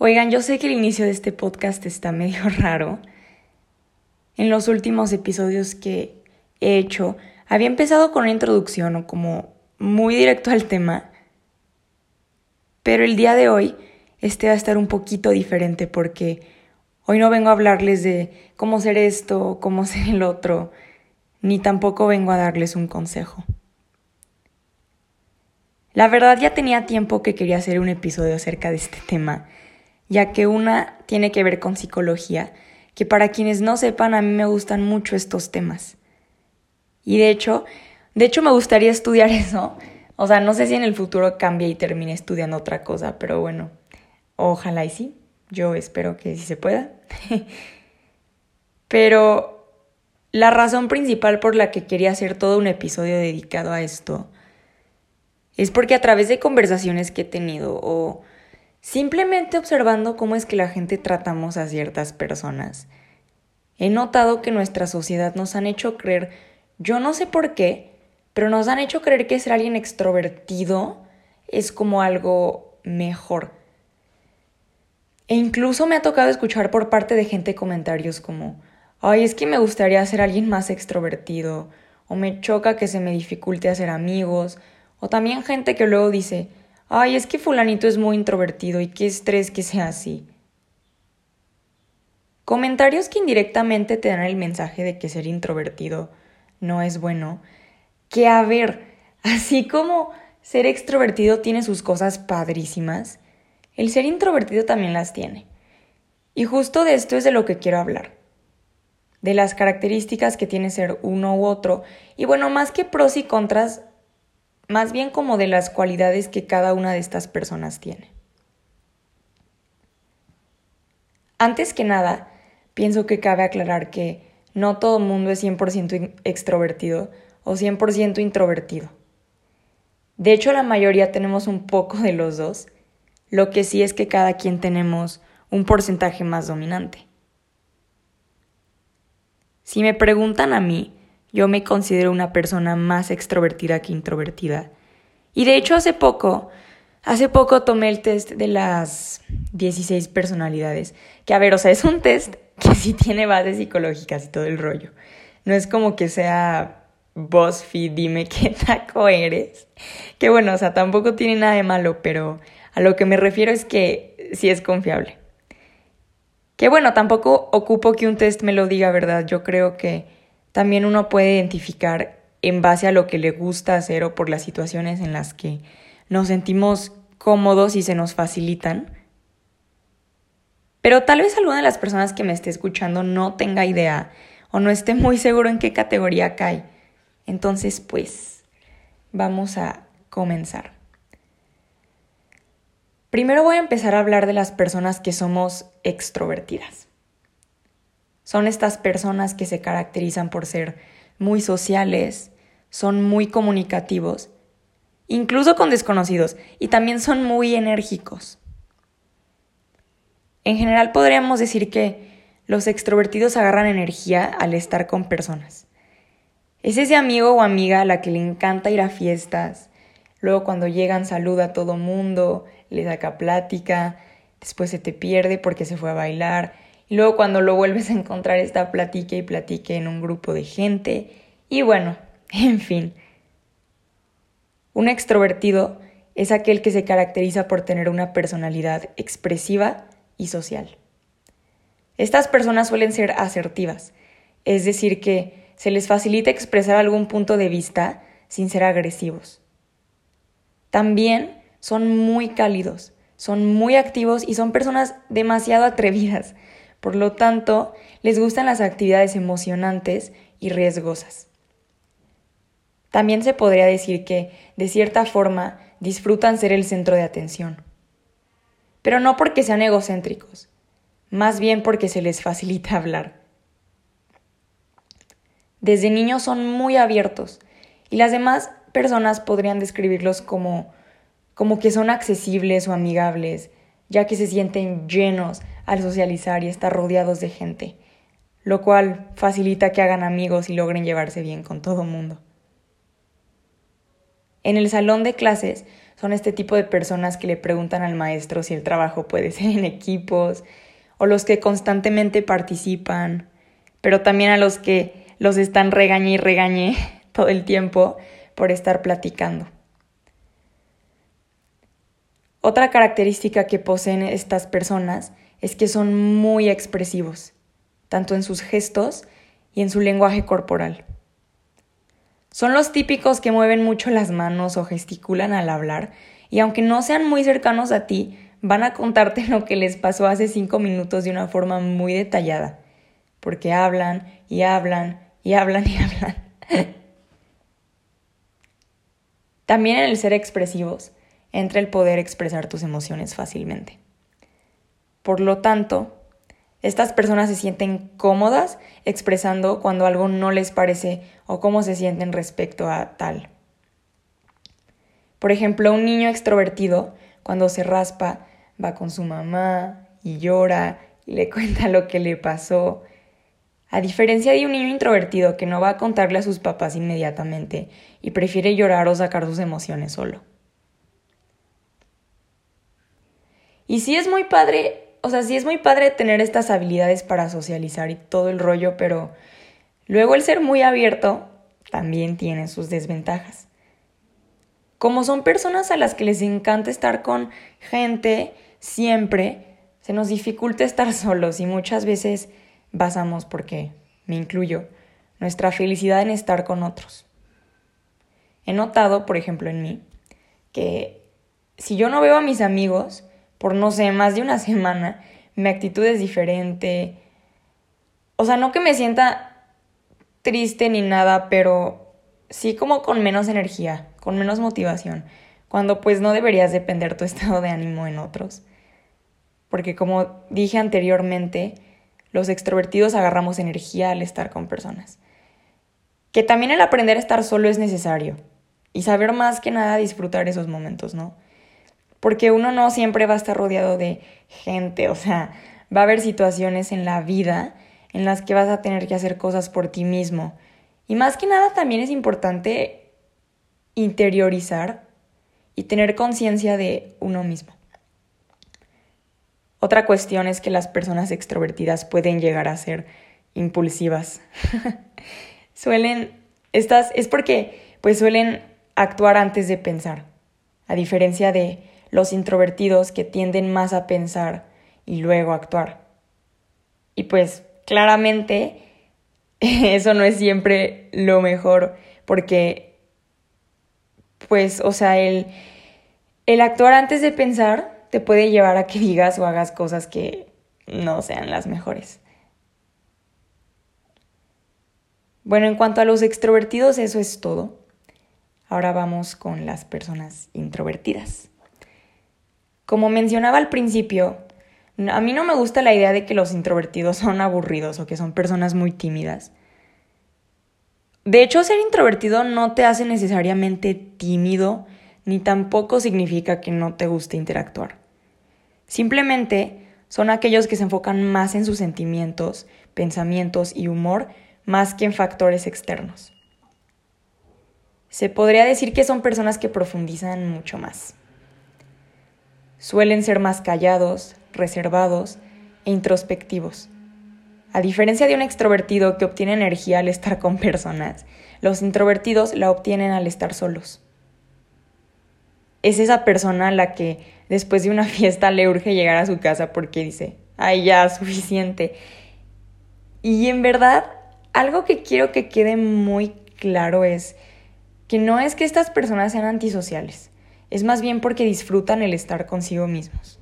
Oigan, yo sé que el inicio de este podcast está medio raro. En los últimos episodios que he hecho, había empezado con una introducción o como muy directo al tema, pero el día de hoy este va a estar un poquito diferente porque hoy no vengo a hablarles de cómo ser esto, cómo ser el otro, ni tampoco vengo a darles un consejo. La verdad ya tenía tiempo que quería hacer un episodio acerca de este tema ya que una tiene que ver con psicología, que para quienes no sepan, a mí me gustan mucho estos temas. Y de hecho, de hecho me gustaría estudiar eso. O sea, no sé si en el futuro cambie y termine estudiando otra cosa, pero bueno, ojalá y sí. Yo espero que sí se pueda. pero la razón principal por la que quería hacer todo un episodio dedicado a esto es porque a través de conversaciones que he tenido o Simplemente observando cómo es que la gente tratamos a ciertas personas. He notado que nuestra sociedad nos han hecho creer, yo no sé por qué, pero nos han hecho creer que ser alguien extrovertido es como algo mejor. E incluso me ha tocado escuchar por parte de gente comentarios como, ay, es que me gustaría ser alguien más extrovertido, o me choca que se me dificulte hacer amigos, o también gente que luego dice, ay, es que fulanito es muy introvertido y qué estrés que sea así. Comentarios que indirectamente te dan el mensaje de que ser introvertido no es bueno. Que a ver, así como ser extrovertido tiene sus cosas padrísimas, el ser introvertido también las tiene. Y justo de esto es de lo que quiero hablar. De las características que tiene ser uno u otro. Y bueno, más que pros y contras, más bien como de las cualidades que cada una de estas personas tiene. Antes que nada, pienso que cabe aclarar que no todo el mundo es 100% extrovertido o 100% introvertido. De hecho, la mayoría tenemos un poco de los dos, lo que sí es que cada quien tenemos un porcentaje más dominante. Si me preguntan a mí, yo me considero una persona más extrovertida que introvertida. Y de hecho hace poco, hace poco tomé el test de las 16 personalidades. Que a ver, o sea, es un test que sí tiene bases psicológicas y todo el rollo. No es como que sea BuzzFeed, dime qué taco eres. Que bueno, o sea, tampoco tiene nada de malo, pero a lo que me refiero es que sí es confiable. Que bueno, tampoco ocupo que un test me lo diga, ¿verdad? Yo creo que también uno puede identificar en base a lo que le gusta hacer o por las situaciones en las que nos sentimos cómodos y se nos facilitan. Pero tal vez alguna de las personas que me esté escuchando no tenga idea o no esté muy seguro en qué categoría cae. Entonces, pues, vamos a comenzar. Primero voy a empezar a hablar de las personas que somos extrovertidas. Son estas personas que se caracterizan por ser muy sociales, son muy comunicativos, incluso con desconocidos, y también son muy enérgicos. En general podríamos decir que los extrovertidos agarran energía al estar con personas. Es ese amigo o amiga a la que le encanta ir a fiestas, luego cuando llegan saluda a todo mundo, le saca plática, después se te pierde porque se fue a bailar, y luego cuando lo vuelves a encontrar está platique y platique en un grupo de gente. Y bueno, en fin. Un extrovertido es aquel que se caracteriza por tener una personalidad expresiva y social. Estas personas suelen ser asertivas, es decir, que se les facilita expresar algún punto de vista sin ser agresivos. También son muy cálidos, son muy activos y son personas demasiado atrevidas, por lo tanto, les gustan las actividades emocionantes y riesgosas. También se podría decir que, de cierta forma, disfrutan ser el centro de atención. Pero no porque sean egocéntricos, más bien porque se les facilita hablar. Desde niños son muy abiertos y las demás personas podrían describirlos como, como que son accesibles o amigables, ya que se sienten llenos al socializar y estar rodeados de gente, lo cual facilita que hagan amigos y logren llevarse bien con todo mundo. En el salón de clases son este tipo de personas que le preguntan al maestro si el trabajo puede ser en equipos, o los que constantemente participan, pero también a los que los están regañe y regañe todo el tiempo por estar platicando. Otra característica que poseen estas personas es que son muy expresivos, tanto en sus gestos y en su lenguaje corporal. Son los típicos que mueven mucho las manos o gesticulan al hablar, y aunque no sean muy cercanos a ti, van a contarte lo que les pasó hace cinco minutos de una forma muy detallada, porque hablan y hablan y hablan y hablan. También en el ser expresivos entra el poder expresar tus emociones fácilmente. Por lo tanto, estas personas se sienten cómodas expresando cuando algo no les parece o cómo se sienten respecto a tal. Por ejemplo, un niño extrovertido, cuando se raspa, va con su mamá y llora y le cuenta lo que le pasó. A diferencia de un niño introvertido que no va a contarle a sus papás inmediatamente y prefiere llorar o sacar sus emociones solo. Y sí es muy padre, o sea, sí es muy padre tener estas habilidades para socializar y todo el rollo, pero luego el ser muy abierto también tiene sus desventajas. Como son personas a las que les encanta estar con gente siempre, se nos dificulta estar solos y muchas veces basamos, porque me incluyo, nuestra felicidad en estar con otros. He notado, por ejemplo, en mí, que si yo no veo a mis amigos, por no sé, más de una semana, mi actitud es diferente. O sea, no que me sienta triste ni nada, pero sí como con menos energía, con menos motivación, cuando pues no deberías depender tu estado de ánimo en otros. Porque como dije anteriormente, los extrovertidos agarramos energía al estar con personas. Que también el aprender a estar solo es necesario y saber más que nada disfrutar esos momentos, ¿no? Porque uno no siempre va a estar rodeado de gente, o sea, va a haber situaciones en la vida en las que vas a tener que hacer cosas por ti mismo. Y más que nada también es importante interiorizar y tener conciencia de uno mismo. Otra cuestión es que las personas extrovertidas pueden llegar a ser impulsivas. suelen, estas, es porque pues suelen actuar antes de pensar, a diferencia de los introvertidos que tienden más a pensar y luego actuar. Y pues claramente eso no es siempre lo mejor porque pues o sea, el, el actuar antes de pensar te puede llevar a que digas o hagas cosas que no sean las mejores. Bueno, en cuanto a los extrovertidos, eso es todo. Ahora vamos con las personas introvertidas. Como mencionaba al principio, a mí no me gusta la idea de que los introvertidos son aburridos o que son personas muy tímidas. De hecho, ser introvertido no te hace necesariamente tímido, ni tampoco significa que no te guste interactuar. Simplemente son aquellos que se enfocan más en sus sentimientos, pensamientos y humor más que en factores externos. Se podría decir que son personas que profundizan mucho más. Suelen ser más callados, reservados e introspectivos. A diferencia de un extrovertido que obtiene energía al estar con personas, los introvertidos la obtienen al estar solos. Es esa persona la que después de una fiesta le urge llegar a su casa porque dice, ay ya, suficiente. Y en verdad, algo que quiero que quede muy claro es que no es que estas personas sean antisociales es más bien porque disfrutan el estar consigo mismos.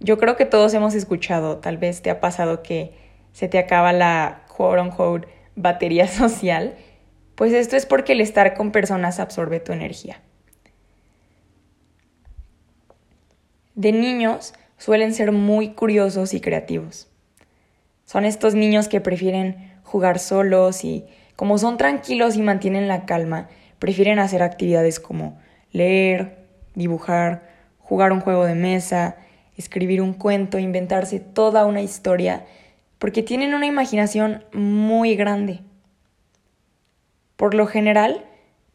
Yo creo que todos hemos escuchado, tal vez te ha pasado que se te acaba la quote unquote batería social, pues esto es porque el estar con personas absorbe tu energía. De niños suelen ser muy curiosos y creativos. Son estos niños que prefieren jugar solos y como son tranquilos y mantienen la calma, prefieren hacer actividades como leer, dibujar, jugar un juego de mesa, escribir un cuento, inventarse toda una historia, porque tienen una imaginación muy grande. Por lo general,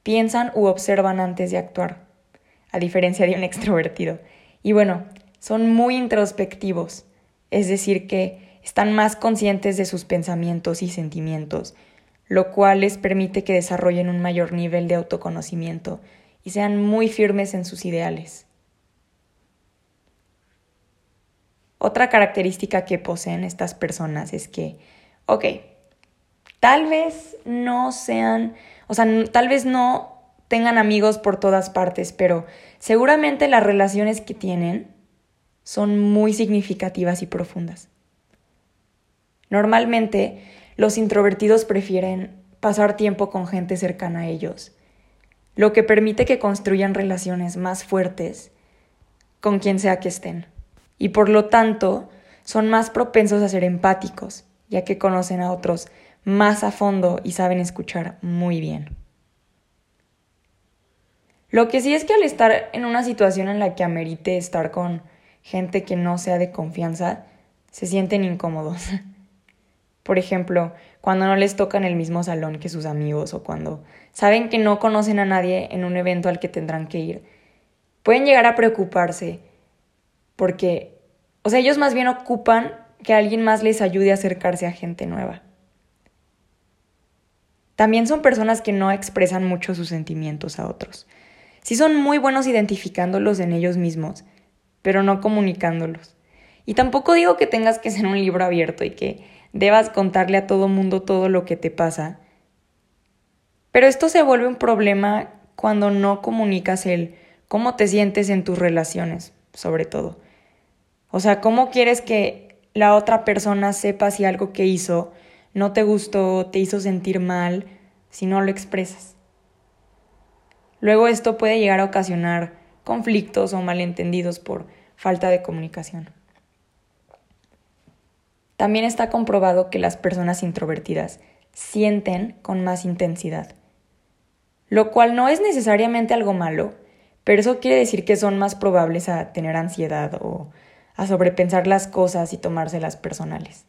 piensan u observan antes de actuar, a diferencia de un extrovertido. Y bueno, son muy introspectivos, es decir, que están más conscientes de sus pensamientos y sentimientos, lo cual les permite que desarrollen un mayor nivel de autoconocimiento y sean muy firmes en sus ideales. Otra característica que poseen estas personas es que, ok, tal vez no sean, o sea, tal vez no tengan amigos por todas partes, pero seguramente las relaciones que tienen son muy significativas y profundas. Normalmente, los introvertidos prefieren pasar tiempo con gente cercana a ellos, lo que permite que construyan relaciones más fuertes con quien sea que estén. Y por lo tanto, son más propensos a ser empáticos, ya que conocen a otros más a fondo y saben escuchar muy bien. Lo que sí es que al estar en una situación en la que amerite estar con gente que no sea de confianza, se sienten incómodos. Por ejemplo, cuando no les toca en el mismo salón que sus amigos o cuando saben que no conocen a nadie en un evento al que tendrán que ir. Pueden llegar a preocuparse porque, o sea, ellos más bien ocupan que alguien más les ayude a acercarse a gente nueva. También son personas que no expresan mucho sus sentimientos a otros. Sí son muy buenos identificándolos en ellos mismos, pero no comunicándolos. Y tampoco digo que tengas que ser un libro abierto y que debas contarle a todo mundo todo lo que te pasa. Pero esto se vuelve un problema cuando no comunicas el cómo te sientes en tus relaciones, sobre todo. O sea, ¿cómo quieres que la otra persona sepa si algo que hizo no te gustó, te hizo sentir mal, si no lo expresas? Luego esto puede llegar a ocasionar conflictos o malentendidos por falta de comunicación. También está comprobado que las personas introvertidas sienten con más intensidad, lo cual no es necesariamente algo malo, pero eso quiere decir que son más probables a tener ansiedad o a sobrepensar las cosas y tomárselas personales.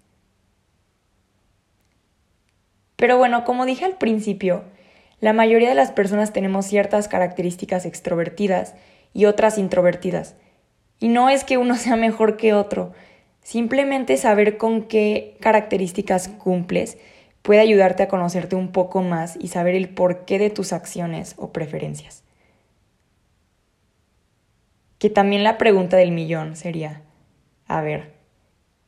Pero bueno, como dije al principio, la mayoría de las personas tenemos ciertas características extrovertidas y otras introvertidas. Y no es que uno sea mejor que otro, simplemente saber con qué características cumples puede ayudarte a conocerte un poco más y saber el porqué de tus acciones o preferencias. Que también la pregunta del millón sería, a ver,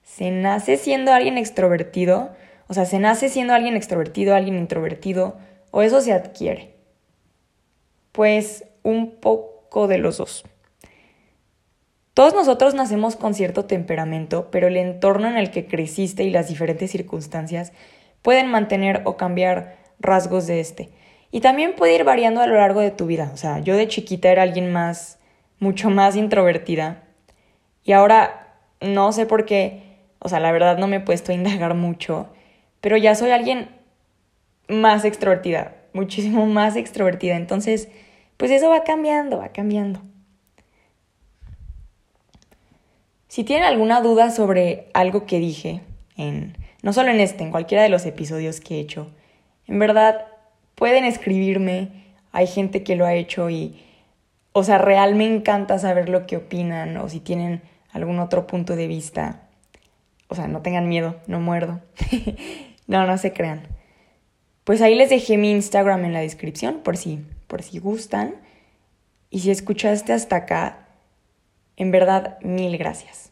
¿se nace siendo alguien extrovertido? O sea, ¿se nace siendo alguien extrovertido, alguien introvertido? ¿O eso se adquiere? Pues un poco de los dos. Todos nosotros nacemos con cierto temperamento, pero el entorno en el que creciste y las diferentes circunstancias pueden mantener o cambiar rasgos de este. Y también puede ir variando a lo largo de tu vida. O sea, yo de chiquita era alguien más, mucho más introvertida. Y ahora no sé por qué, o sea, la verdad no me he puesto a indagar mucho, pero ya soy alguien más extrovertida, muchísimo más extrovertida. Entonces, pues eso va cambiando, va cambiando. Si tienen alguna duda sobre algo que dije, en, no solo en este, en cualquiera de los episodios que he hecho, en verdad pueden escribirme, hay gente que lo ha hecho y, o sea, real me encanta saber lo que opinan o si tienen algún otro punto de vista. O sea, no tengan miedo, no muerdo. no, no se crean. Pues ahí les dejé mi Instagram en la descripción por si, por si gustan. Y si escuchaste hasta acá, en verdad, mil gracias.